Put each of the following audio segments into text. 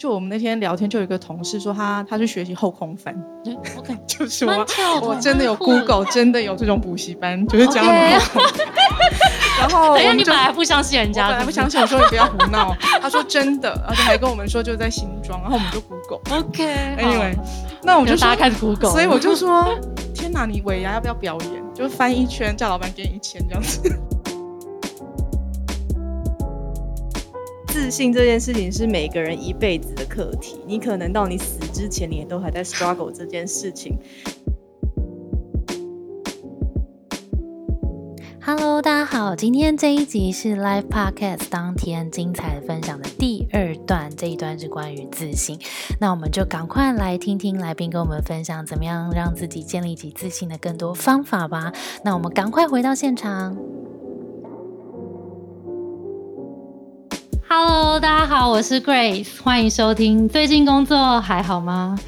就我们那天聊天，就有一个同事说他他去学习后空翻，对，OK，就是我我真的有 Google，真的有这种补习班，就是教后空翻。然后 我等下，你本来不相信人家，本来不相信，我说你不要胡闹，他说真的，而且还跟我们说就在新庄，然后我们就 Google。OK，Anyway，那我们就大家开始 Google，所以我就说，天哪，你尾牙要不要表演？就翻一圈，叫老板给你一千这样子。自信这件事情是每个人一辈子的课题，你可能到你死之前，你都还在 struggle 这件事情。Hello，大家好，今天这一集是 Live Podcast 当天精彩分享的第二段，这一段是关于自信。那我们就赶快来听听来宾跟我们分享怎么样让自己建立起自信的更多方法吧。那我们赶快回到现场。Hello，大家好，我是 Grace，欢迎收听。最近工作还好吗？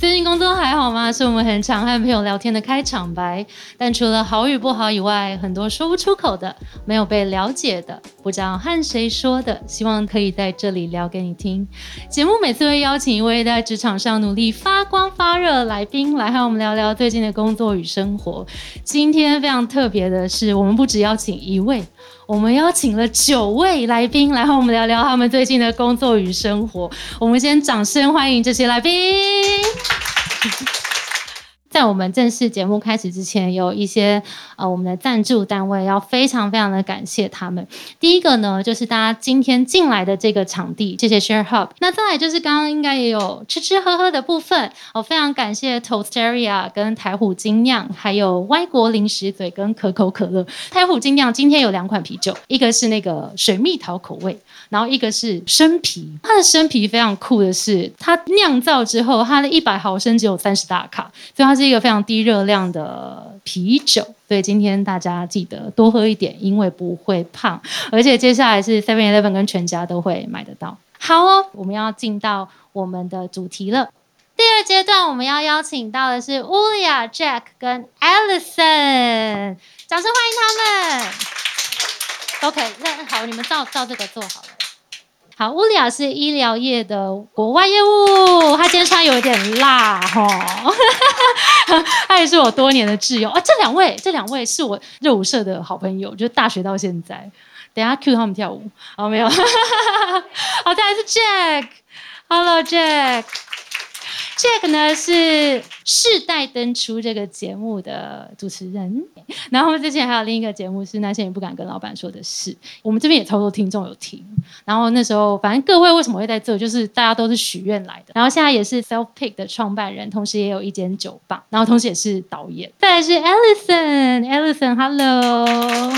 最近工作还好吗？是我们很常和朋友聊天的开场白。但除了好与不好以外，很多说不出口的、没有被了解的、不知道和谁说的，希望可以在这里聊给你听。节目每次会邀请一位在职场上努力发光发热的来宾来和我们聊聊最近的工作与生活。今天非常特别的是，我们不只邀请一位。我们邀请了九位来宾来和我们聊聊他们最近的工作与生活。我们先掌声欢迎这些来宾。Thank you. 在我们正式节目开始之前，有一些呃我们的赞助单位要非常非常的感谢他们。第一个呢，就是大家今天进来的这个场地，谢谢 Share Hub。那再来就是刚刚应该也有吃吃喝喝的部分，哦，非常感谢 Toasteria 跟台虎精酿，还有歪国零食嘴跟可口可乐。台虎精酿今天有两款啤酒，一个是那个水蜜桃口味，然后一个是生啤。它的生啤非常酷的是，它酿造之后，它的一百毫升只有三十大卡，所以它是一个非常低热量的啤酒。所以今天大家记得多喝一点，因为不会胖。而且接下来是 Seven Eleven 跟全家都会买得到。好哦，我们要进到我们的主题了。第二阶段我们要邀请到的是乌利亚、Jack 跟 Allison，掌声欢迎他们。OK，那好，你们照照这个做好了。好，乌利亚是医疗业的国外业务，他今天穿有点辣哈，他也是我多年的挚友啊。这两位，这两位是我热舞社的好朋友，就大学到现在。等下 cue 他们跳舞，好没有，好，再来是 Jack，Hello Jack。Jack 呢是世代登出这个节目的主持人，然后之前还有另一个节目是那些你不敢跟老板说的事，我们这边也超多听众有听。然后那时候反正各位为什么会在这，就是大家都是许愿来的。然后现在也是 Self Pick 的创办人，同时也有一间酒吧，然后同时也是导演。再来是 Alison，Alison，Hello。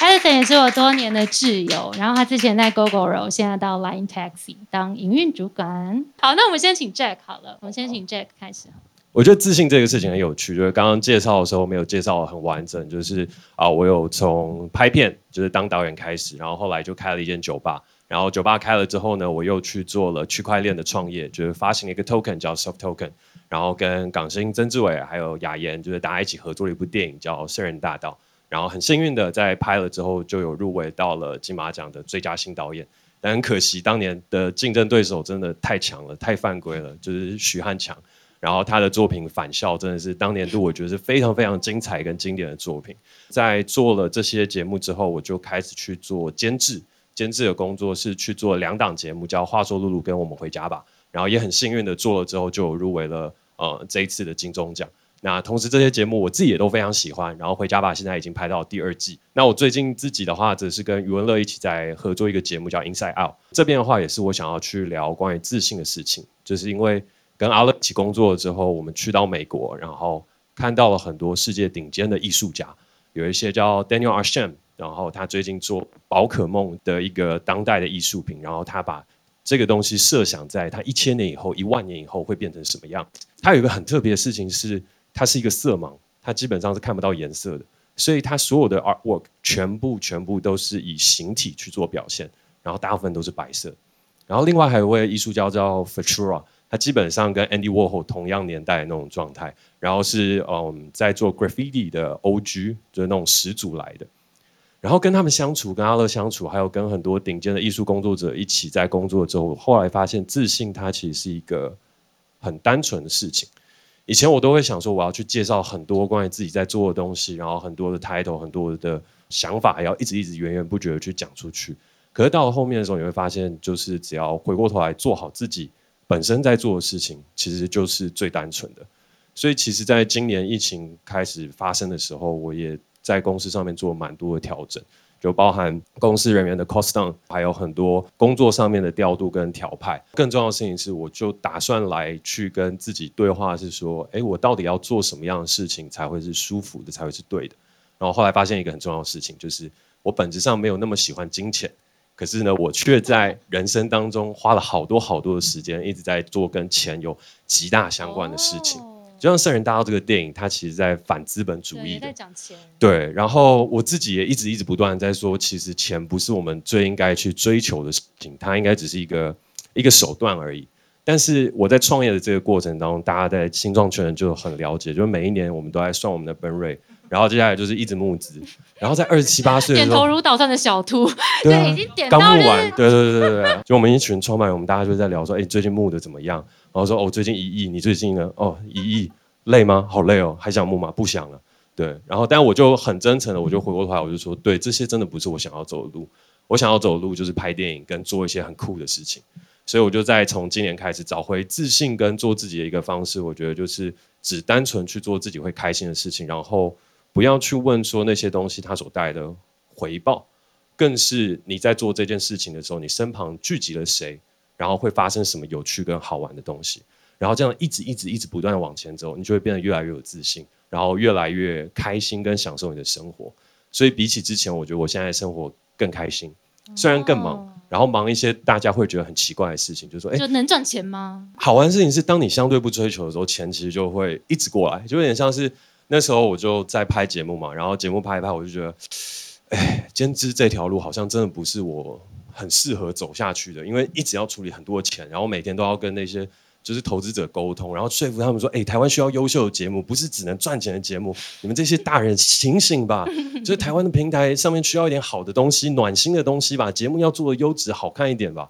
Alison 也是我多年的挚友，然后他之前在 GoGoRo，现在到 Line Taxi 当营运主管。好，那我们先请 Jack 好了，我们先请 Jack 开始。我觉得自信这个事情很有趣，就是刚刚介绍的时候没有介绍得很完整，就是啊，我有从拍片就是当导演开始，然后后来就开了一间酒吧，然后酒吧开了之后呢，我又去做了区块链的创业，就是发行了一个 token 叫 Soft Token，然后跟港星曾志伟还有雅妍，就是大家一起合作了一部电影叫《圣人大道》，然后很幸运的在拍了之后就有入围到了金马奖的最佳新导演，但很可惜当年的竞争对手真的太强了，太犯规了，就是许汉强。然后他的作品《返校》真的是当年度我觉得是非常非常精彩跟经典的作品。在做了这些节目之后，我就开始去做监制，监制的工作是去做两档节目，叫《话说露露》跟《我们回家吧》。然后也很幸运的做了之后，就有入围了呃这一次的金钟奖。那同时这些节目我自己也都非常喜欢。然后《回家吧》现在已经拍到第二季。那我最近自己的话，则是跟余文乐一起在合作一个节目叫《Inside Out》。这边的话，也是我想要去聊关于自信的事情，就是因为。跟阿乐一起工作之后，我们去到美国，然后看到了很多世界顶尖的艺术家，有一些叫 Daniel Arsham，然后他最近做宝可梦的一个当代的艺术品，然后他把这个东西设想在他一千年以后、一万年以后会变成什么样。他有一个很特别的事情是，他是一个色盲，他基本上是看不到颜色的，所以他所有的 artwork 全部全部都是以形体去做表现，然后大部分都是白色。然后另外还有一位艺术家叫 Futura。他基本上跟 Andy Warhol 同样年代的那种状态，然后是嗯在做 graffiti 的 OG，就是那种始祖来的。然后跟他们相处，跟阿乐相处，还有跟很多顶尖的艺术工作者一起在工作之后，后来发现自信它其实是一个很单纯的事情。以前我都会想说，我要去介绍很多关于自己在做的东西，然后很多的 title，很多的想法，要一直一直源源不绝的去讲出去。可是到了后面的时候，你会发现，就是只要回过头来做好自己本身在做的事情，其实就是最单纯的。所以，其实在今年疫情开始发生的时候，我也在公司上面做蛮多的调整，就包含公司人员的 cost down，还有很多工作上面的调度跟调派。更重要的事情是，我就打算来去跟自己对话，是说，哎，我到底要做什么样的事情才会是舒服的，才会是对的？然后后来发现一个很重要的事情，就是我本质上没有那么喜欢金钱。可是呢，我却在人生当中花了好多好多的时间，一直在做跟钱有极大相关的事情。就像《圣人大道》这个电影，它其实在反资本主义的，在讲钱。对，然后我自己也一直一直不断在说，其实钱不是我们最应该去追求的事情，它应该只是一个一个手段而已。但是我在创业的这个过程当中，大家在新创圈就很了解，就是每一年我们都在算我们的本瑞。然后接下来就是一直募资，然后在二十七八岁，点头如捣蒜的小秃，对，已经点到刚募完，对对对对对，就我们一群创办人，我们大家就在聊说，哎，最近募的怎么样？然后说，哦，最近一亿，你最近呢？哦，一亿，累吗？好累哦，还想募吗？不想了，对。然后，但我就很真诚的，我就回过头来，我就说，对，这些真的不是我想要走的路，我想要走的路就是拍电影跟做一些很酷的事情。所以我就在从今年开始找回自信跟做自己的一个方式，我觉得就是只单纯去做自己会开心的事情，然后。不要去问说那些东西它所带来的回报，更是你在做这件事情的时候，你身旁聚集了谁，然后会发生什么有趣跟好玩的东西，然后这样一直一直一直不断的往前走，你就会变得越来越有自信，然后越来越开心跟享受你的生活。所以比起之前，我觉得我现在生活更开心，虽然更忙，然后忙一些大家会觉得很奇怪的事情，就是说，哎，就能赚钱吗？好玩的事情是，当你相对不追求的时候，钱其实就会一直过来，就有点像是。那时候我就在拍节目嘛，然后节目拍一拍，我就觉得，哎，兼职这条路好像真的不是我很适合走下去的，因为一直要处理很多钱，然后每天都要跟那些就是投资者沟通，然后说服他们说，哎，台湾需要优秀的节目，不是只能赚钱的节目，你们这些大人醒醒吧，就是台湾的平台上面需要一点好的东西，暖心的东西吧，节目要做的优质好看一点吧。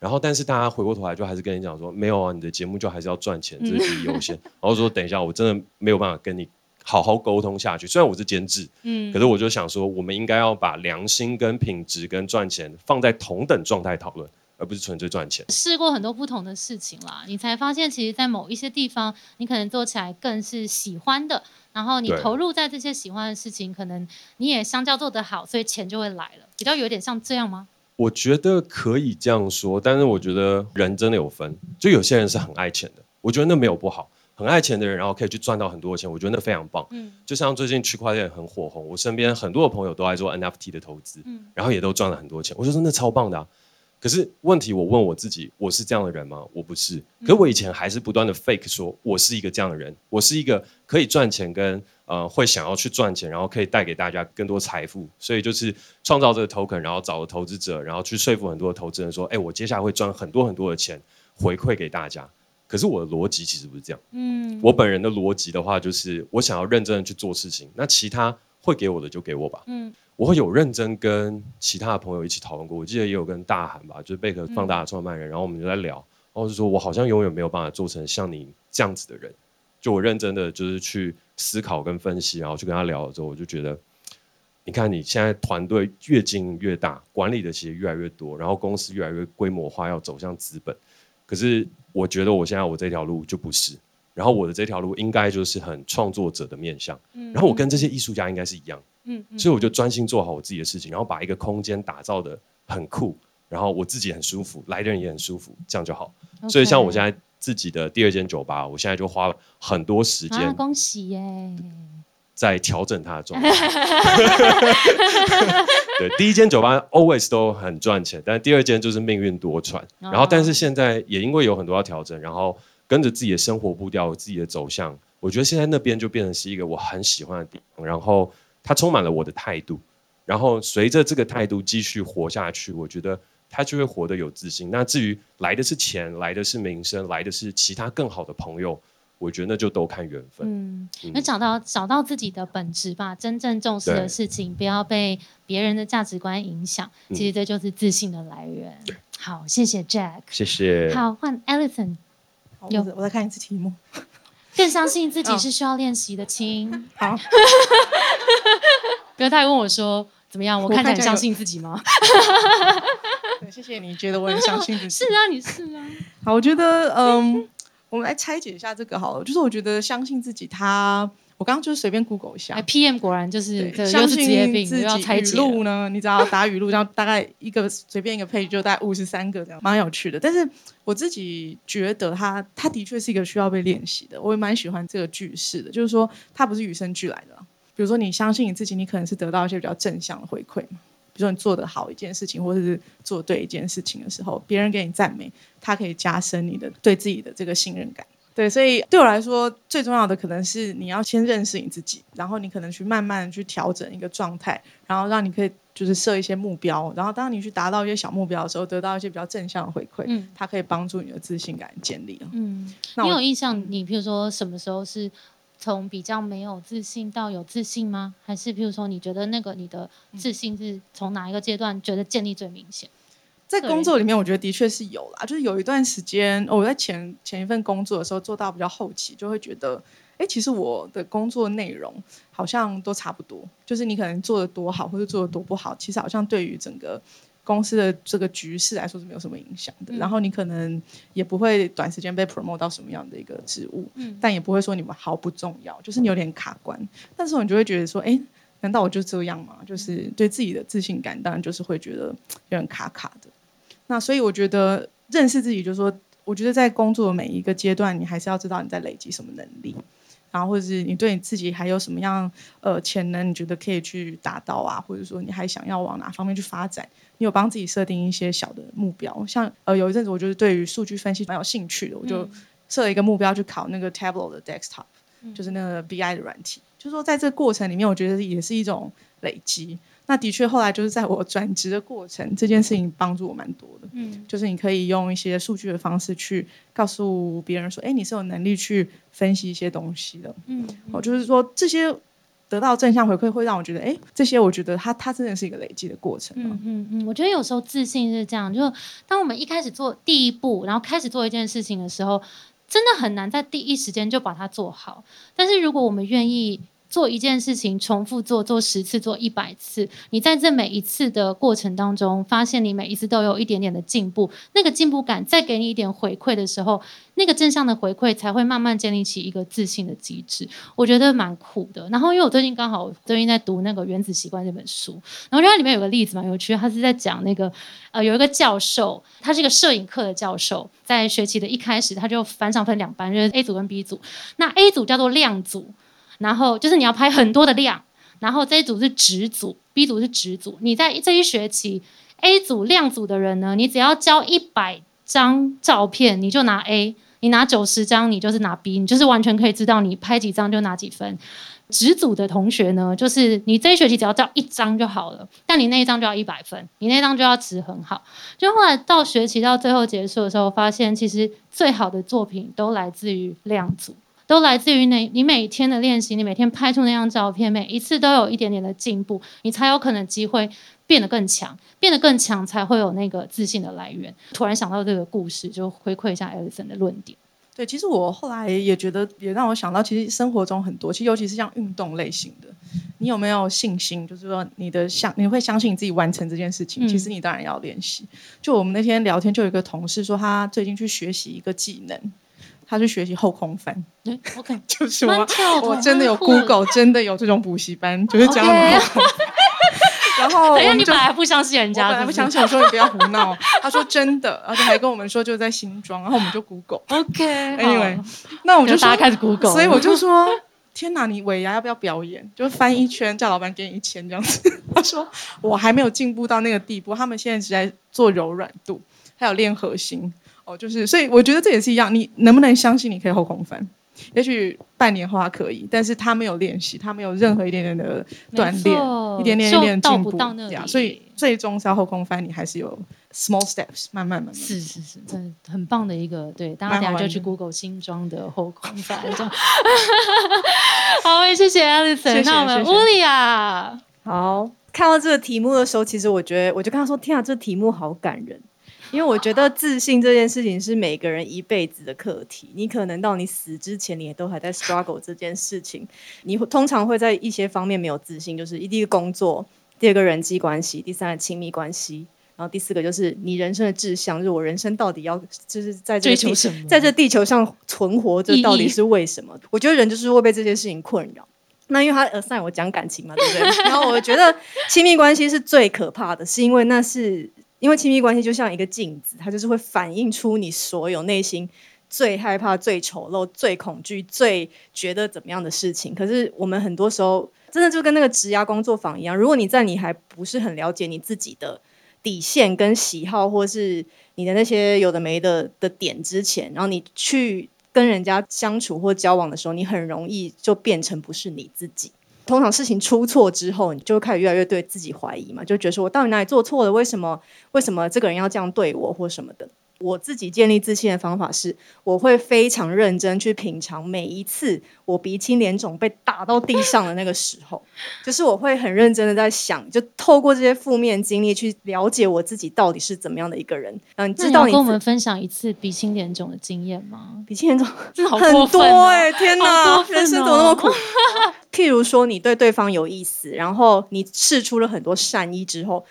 然后，但是大家回过头来就还是跟你讲说，没有啊，你的节目就还是要赚钱，这是第一优先。然后说，等一下，我真的没有办法跟你。好好沟通下去。虽然我是监制，嗯，可是我就想说，我们应该要把良心、跟品质、跟赚钱放在同等状态讨论，而不是纯粹赚钱。试过很多不同的事情啦，你才发现，其实，在某一些地方，你可能做起来更是喜欢的。然后你投入在这些喜欢的事情，可能你也相较做得好，所以钱就会来了。比较有点像这样吗？我觉得可以这样说，但是我觉得人真的有分，就有些人是很爱钱的，我觉得那没有不好。很爱钱的人，然后可以去赚到很多钱，我觉得那非常棒。嗯，就像最近区块链很火红，我身边很多的朋友都在做 NFT 的投资，嗯，然后也都赚了很多钱，我就说那超棒的。可是问题，我问我自己，我是这样的人吗？我不是。可是我以前还是不断的 fake 说我是一个这样的人，我是一个可以赚钱跟呃会想要去赚钱，然后可以带给大家更多财富，所以就是创造这个 token，然后找了投资者，然后去说服很多的投资人说，哎，我接下来会赚很多很多的钱回馈给大家。可是我的逻辑其实不是这样。嗯，我本人的逻辑的话，就是我想要认真的去做事情，那其他会给我的就给我吧。嗯，我会有认真跟其他的朋友一起讨论过。我记得也有跟大韩吧，就是贝壳放大的创办人，然后我们就在聊，然后就说我好像永远没有办法做成像你这样子的人。就我认真的就是去思考跟分析，然后去跟他聊了之后，我就觉得，你看你现在团队越经营越大，管理的其实越来越多，然后公司越来越规模化，要走向资本。可是我觉得我现在我这条路就不是，然后我的这条路应该就是很创作者的面向，然后我跟这些艺术家应该是一样，嗯，所以我就专心做好我自己的事情，然后把一个空间打造的很酷，然后我自己很舒服，来的人也很舒服，这样就好。所以像我现在自己的第二间酒吧，我现在就花了很多时间，恭喜耶！在调整它的状态。对，第一间酒吧 always 都很赚钱，但第二间就是命运多舛。然后，但是现在也因为有很多要调整，然后跟着自己的生活步调、自己的走向，我觉得现在那边就变成是一个我很喜欢的地方。然后它充满了我的态度，然后随着这个态度继续活下去，我觉得他就会活得有自信。那至于来的是钱，来的是名声，来的是其他更好的朋友。我觉得那就都看缘分。嗯，嗯那找到找到自己的本质吧，真正重视的事情，不要被别人的价值观影响。嗯其实这就是自信的来源。好，谢谢 Jack。谢谢。好，换 Alison，有我再看一次题目。更相信自己嗯是需要练习的，亲。好，哥他还问我说。怎么样？我我看起来很相信自己吗？对，谢谢你觉得我很相信自己。是啊，你是啊。好，我觉得，嗯，我们来拆解一下这个好了。就是我觉得相信自己他，我刚刚就是随便 Google 一下哎，，PM 果然就是又相信自己语拆解了。录呢，你只要打语录，然后大概一个随便一个 page 就大概五十三个这样，蛮有趣的。但是我自己觉得它它的确是一个需要被练习的，我也蛮喜欢这个句式的，就是说它不是与生俱来的。比如说你相信你自己，你可能是得到一些比较正向的回馈嘛。比如说你做得好一件事情，或者是做对一件事情的时候，别人给你赞美，它可以加深你的对自己的这个信任感。对，所以对我来说，最重要的可能是你要先认识你自己，然后你可能去慢慢去调整一个状态，然后让你可以就是设一些目标，然后当你去达到一些小目标的时候，得到一些比较正向的回馈，嗯它可以帮助你的自信感建立了。嗯，那你有印象？你譬如说什么时候是从比较没有自信到有自信吗？还是譬如说你觉得那个你的自信是从哪一个阶段觉得建立最明显？在工作里面，我觉得的确是有啦，就是有一段时间，哦我在前前一份工作的时候做到比较后期，就会觉得，哎，其实我的工作内容好像都差不多，就是你可能做的多好或者做的多不好，其实好像对于整个公司的这个局势来说是没有什么影响的。嗯然后你可能也不会短时间被 promote 到什么样的一个职务，嗯但也不会说你们毫不重要，就是你有点卡关。但是你就会觉得说，哎，难道我就这样吗？就是对自己的自信感，当然就是会觉得有点卡卡的。那所以我觉得认识自己，就是说，我觉得在工作的每一个阶段，你还是要知道你在累积什么能力，然后或者是你对你自己还有什么样呃潜能，你觉得可以去达到啊，或者说你还想要往哪方面去发展，你有帮自己设定一些小的目标，像呃有一阵子我就是对于数据分析蛮有兴趣的，我就设了一个目标去考那个 Tableau 的 Desktop，、就是那个 BI 的软体，就是说在这个过程里面，我觉得也是一种累积。那的确，后来就是在我转职的过程，这件事情帮助我蛮多的。嗯就是你可以用一些数据的方式去告诉别人说，哎，你是有能力去分析一些东西的。嗯哦，就是说这些得到正向回馈，会让我觉得，哎，这些我觉得它它真的是一个累积的过程、嗯嗯嗯，我觉得有时候自信是这样，就当我们一开始做第一步，然后开始做一件事情的时候，真的很难在第一时间就把它做好。但是如果我们愿意做一件事情，重复做，做十次，做一百次，你在这每一次的过程当中，发现你每一次都有一点点的进步，那个进步感再给你一点回馈的时候，那个正向的回馈才会慢慢建立起一个自信的机制。我觉得蛮酷的。然后因为我最近刚好最近在读那个《原子习惯》这本书，然后它里面有个例子蛮有趣的，他是在讲那个呃有一个教授，他是一个摄影课的教授，在学期的一开始他就班上分两班，就是 A 组跟 B 组。那 A 组叫做量组，然后就是你要拍很多的量，然后这一组是值组，B 组是值组。你在这一学期 A 组量组的人呢，你只要交一百张照片，你就拿 A。你拿九十张，你就是拿 B，你就是完全可以知道你拍几张就拿几分。直组的同学呢，就是你这一学期只要交一张就好了，但你那一张就要一百分，你那张就要值很好。就后来到学期到最后结束的时候，发现其实最好的作品都来自于量组，都来自于那你每天的练习，你每天拍出那张照片，每一次都有一点点的进步，你才有可能机会变得更强，变得更强才会有那个自信的来源。突然想到这个故事，就回馈一下 Alison 的论点。对，其实我后来也觉得，也让我想到，其实生活中很多，其实尤其是像运动类型的，你有没有信心？就是说，你的相，你会相信你自己完成这件事情。嗯其实你当然要练习。就我们那天聊天，就有一个同事说，他最近去学习一个技能，他去学习后空翻，嗯 OK，就是我我真的有 Google，真的有这种补习班，就是教你。然后 我等下，们就你本来不相信人家，我本来不相信，我说你不要胡 闹。他说真的，而且还跟我们说就在新庄，然后我们就 Google。OK。Anyway，那我就大家开始 Google 所以我就说，天哪，你尾牙要不要表演？就翻一圈，叫老板给你一千这样子。他说我还没有进步到那个地步，他们现在只在做柔软度，还有练核心。哦，就是，所以我觉得这也是一样，你能不能相信你可以后空翻？也许半年后他可以，但是他没有练习，他没有任何一点点的锻炼，一点点一点进步到不到那所以最终是要后空翻，你还是有 small steps，慢慢慢慢。是是是，真的很棒的一个，对，大家等下就去 Google 新装的后空翻。好，谢谢 Alison，那我们乌里亚。好，看到这个题目的时候，其实我觉得，我就跟他说：“天啊，这题目好感人。”因为我觉得自信这件事情是每个人一辈子的课题。你可能到你死之前，你也都还在 struggle 这件事情。你通常会在一些方面没有自信，就是第一个工作，第二个人际关系，第三个亲密关系，然后第四个就是你人生的志向，就是我人生到底要就是在这地在这地球上存活，这到底是为什么？我觉得人就是会被这件事情困扰。那因为他 assign 我讲感情嘛，对不对？然后我觉得亲密关系是最可怕的，是因为那是。因为亲密关系就像一个镜子，它就是会反映出你所有内心最害怕、最丑陋、最恐惧、最觉得怎么样的事情。可是我们很多时候真的就跟那个职压工作坊一样，如果你在你还不是很了解你自己的底线跟喜好，或是你的那些有的没的的点之前，然后你去跟人家相处或交往的时候，你很容易就变成不是你自己。通常事情出错之后，你就会开始越来越对自己怀疑嘛，就觉得说我到底哪里做错了？为什么？为什么这个人要这样对我，或什么的？我自己建立自信的方法是，我会非常认真去品尝每一次我鼻青脸肿被打到地上的那个时候，就是我会很认真的在想，就透过这些负面经历去了解我自己到底是怎么样的一个人。嗯，知道你跟我们分享一次鼻青脸肿的经验吗？鼻青脸肿 真的好很多哎！天哪，人生怎么那么苦？譬如说，你对对方有意思，然后你试出了很多善意之后。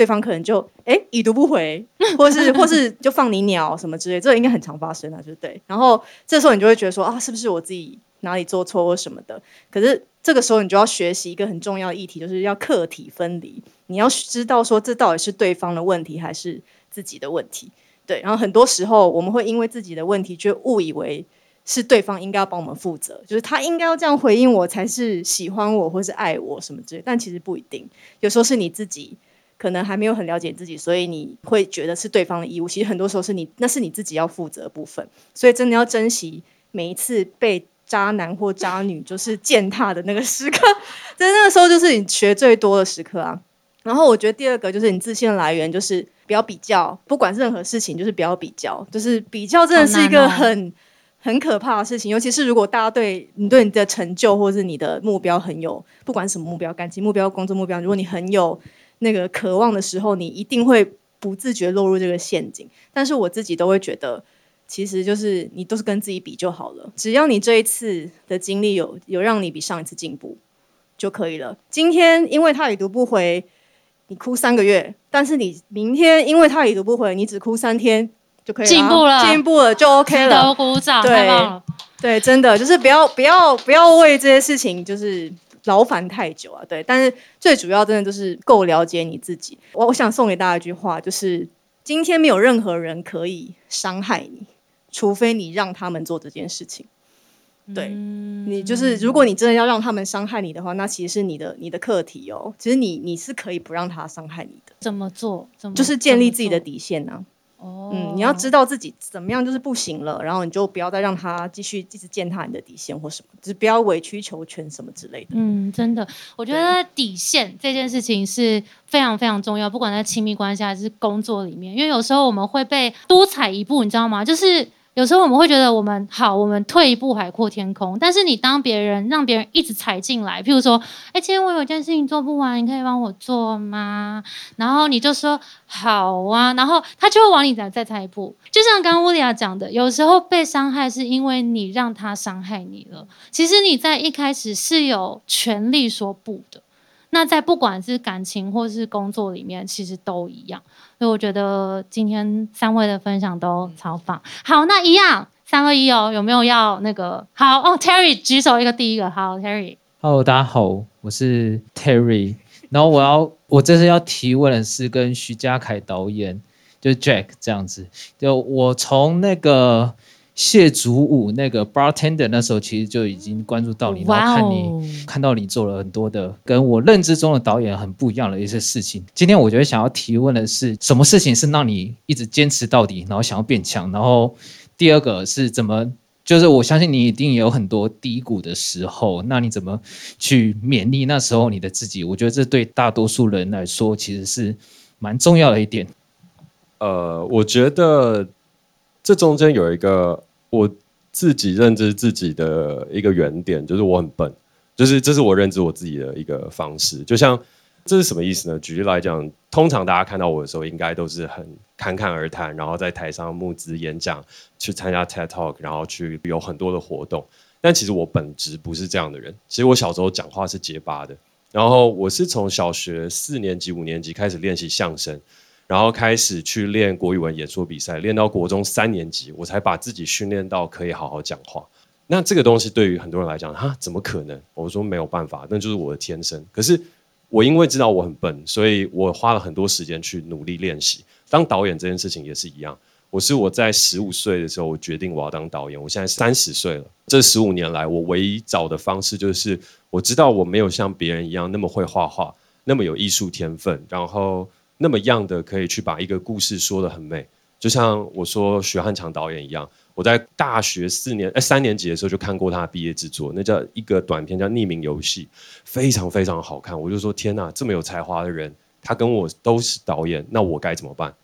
对方可能就哎已读不回，或是或是就放你鸟什么之类，这应该很常发生啊，就对。然后这时候你就会觉得说啊，是不是我自己哪里做错或什么的？可是这个时候你就要学习一个很重要的议题，就是要客体分离。你要知道说这到底是对方的问题还是自己的问题？对。然后很多时候我们会因为自己的问题，就误以为是对方应该要帮我们负责，就是他应该要这样回应我才是喜欢我或是爱我什么之类。但其实不一定，有时候是你自己。可能还没有很了解自己，所以你会觉得是对方的义务。其实很多时候是你，那是你自己要负责的部分。所以真的要珍惜每一次被渣男或渣女就是践踏的那个时刻，在那个时候就是你学最多的时刻啊。然后我觉得第二个就是你自信的来源，就是不要比较，不管任何事情，就是不要比较。就是比较真的是一个很很可怕的事情，尤其是如果大家对你对你的成就或者是你的目标很有，不管什么目标，感情目标、工作目标，如果你很有。那个渴望的时候，你一定会不自觉落入这个陷阱。但是我自己都会觉得，其实就是你都是跟自己比就好了。只要你这一次的经历有有让你比上一次进步就可以了。今天因为他已读不回，你哭三个月；但是你明天因为他已读不回，你只哭三天就可以进步了，进步了就 OK 了。鼓掌，对，对，真的就是不要不要不要为这些事情就是。劳烦太久啊，对，但是最主要真的就是够了解你自己。我我想送给大家一句话，就是今天没有任何人可以伤害你，除非你让他们做这件事情。对你就是，如果你真的要让他们伤害你的话，那其实是你的你的课题哦。其实你你是可以不让他伤害你的。怎么做？怎么就是建立自己的底线呢。哦，嗯，你要知道自己怎么样就是不行了，然后你就不要再让他继续一直践踏你的底线或什么，就是不要委曲求全什么之类的。嗯，真的，我觉得底线这件事情是非常非常重要，不管在亲密关系还是工作里面，因为有时候我们会被多踩一步，你知道吗？就是。有时候我们会觉得我们好，我们退一步海阔天空。但是你当别人让别人一直踩进来，譬如说，哎，今天我有件事情做不完，你可以帮我做吗？然后你就说好啊，然后他就会往你再再踩一步。就像刚刚乌利亚讲的，有时候被伤害是因为你让他伤害你了。其实你在一开始是有权利说不的。那在不管是感情或是工作里面，其实都一样。所以我觉得今天三位的分享都超棒。好，那一样三二一哦，有没有要那个？好哦，Terry 举手一个第一个。好，Terry。Hello，大家好，我是 Terry。然后我要我这次要提问的是跟徐家凯导演，就是 Jack 这样子。就我从那个。谢祖武那个 bartender 那时候其实就已经关注到你，然后看你看到你做了很多的跟我认知中的导演很不一样的一些事情。今天我觉得想要提问的是，什么事情是让你一直坚持到底，然后想要变强？然后第二个是怎么，就是我相信你一定也有很多低谷的时候，那你怎么去勉励那时候你的自己？我觉得这对大多数人来说其实是蛮重要的一点。呃，我觉得这中间有一个我自己认知自己的一个原点，就是我很笨，就是这是我认知我自己的一个方式。就像这是什么意思呢？举例来讲，通常大家看到我的时候，应该都是很侃侃而谈，然后在台上募资演讲，去参加 TED Talk，然后去有很多的活动。但其实我本质不是这样的人。其实我小时候讲话是结巴的，然后我是从小学四年级、五年级开始练习相声，然后开始去练国语文演说比赛，练到国中三年级，我才把自己训练到可以好好讲话。那这个东西对于很多人来讲，哈，怎么可能？我说没有办法，那就是我的天生。可是我因为知道我很笨，所以我花了很多时间去努力练习。当导演这件事情也是一样。我是我在十五岁的时候，我决定我要当导演。我现在三十岁了，这十五年来，我唯一找的方式就是，我知道我没有像别人一样那么会画画，那么有艺术天分，然后那么样的可以去把一个故事说得很美。就像我说徐汉强导演一样，我在大学四年哎三年级的时候就看过他的毕业制作，那叫一个短片叫《匿名游戏》，非常非常好看。我就说天哪，这么有才华的人，他跟我都是导演，那我该怎么办？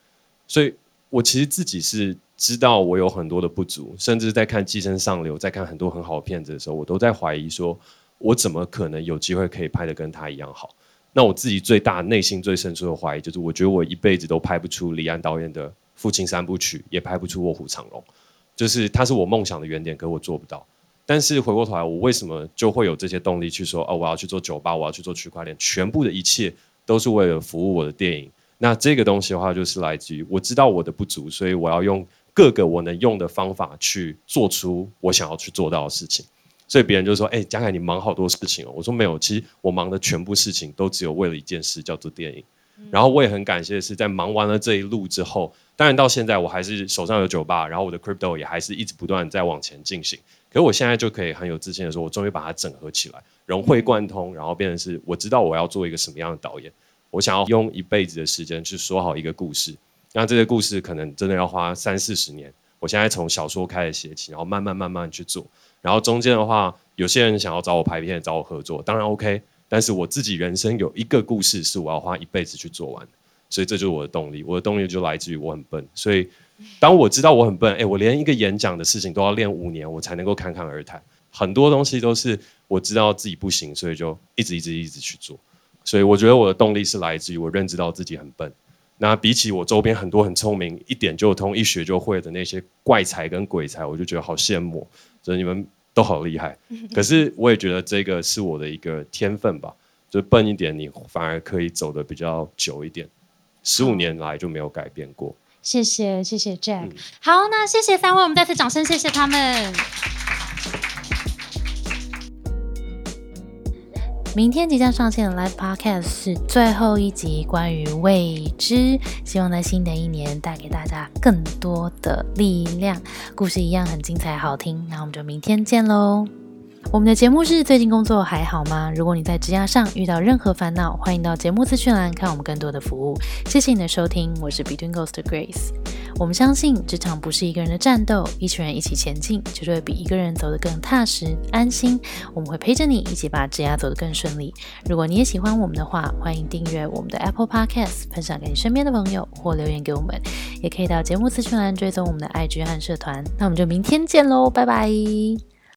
所以。我其实自己是知道我有很多的不足，甚至在看《寄生上流》、在看很多很好的片子的时候，我都在怀疑说，我怎么可能有机会可以拍的跟他一样好？那我自己最大内心最深处的怀疑就是，我觉得我一辈子都拍不出李安导演的《父亲三部曲》，也拍不出《卧虎藏龙》，就是他是我梦想的原点，可我做不到。但是回过头来，我为什么就会有这些动力去说，哦，我要去做酒吧，我要去做区块链，全部的一切都是为了服务我的电影。那这个东西的话，就是来自于我知道我的不足，所以我要用各个我能用的方法去做出我想要去做到的事情。所以别人就说：“哎，江凯，你忙好多事情哦。”我说：“没有，其实我忙的全部事情都只有为了一件事，叫做电影。”然后我也很感谢的是，在忙完了这一路之后，当然到现在我还是手上有酒吧，然后我的 crypto 也还是一直不断在往前进行。可是我现在就可以很有自信的说，我终于把它整合起来，融会贯通，然后变成是我知道我要做一个什么样的导演。我想要用一辈子的时间去说好一个故事，那这个故事可能真的要花三四十年。我现在从小说开始写起，然后慢慢慢慢去做。然后中间的话，有些人想要找我拍片、找我合作，当然 OK。但是我自己人生有一个故事是我要花一辈子去做完，所以这就是我的动力。我的动力就来自于我很笨，所以当我知道我很笨，哎，我连一个演讲的事情都要练五年，我才能够侃侃而谈。很多东西都是我知道自己不行，所以就一直一直一直去做。所以我觉得我的动力是来自于我认知到自己很笨。那比起我周边很多很聪明、一点就通、一学就会的那些怪才跟鬼才，我就觉得好羡慕。所以你们都好厉害。可是我也觉得这个是我的一个天分吧，就笨一点，你反而可以走的比较久一点。十五年来就没有改变过。谢谢谢谢 Jack。好，那谢谢三位，我们再次掌声，谢谢他们。明天即将上线的 Live Podcast 是最后一集，关于未知。希望在新的一年带给大家更多的力量。故事一样很精彩好听，那我们就明天见喽。我们的节目是最近工作还好吗？如果你在职涯上遇到任何烦恼，欢迎到节目资讯栏看我们更多的服务。谢谢你的收听，我是 Between Ghost Grace。我们相信职场不是一个人的战斗，一群人一起前进，绝对比一个人走得更踏实安心。我们会陪着你一起把职涯走得更顺利。如果你也喜欢我们的话，欢迎订阅我们的 Apple Podcast，分享给你身边的朋友，或留言给我们，也可以到节目资讯栏追踪我们的 IG 和社团。那我们就明天见喽，拜拜。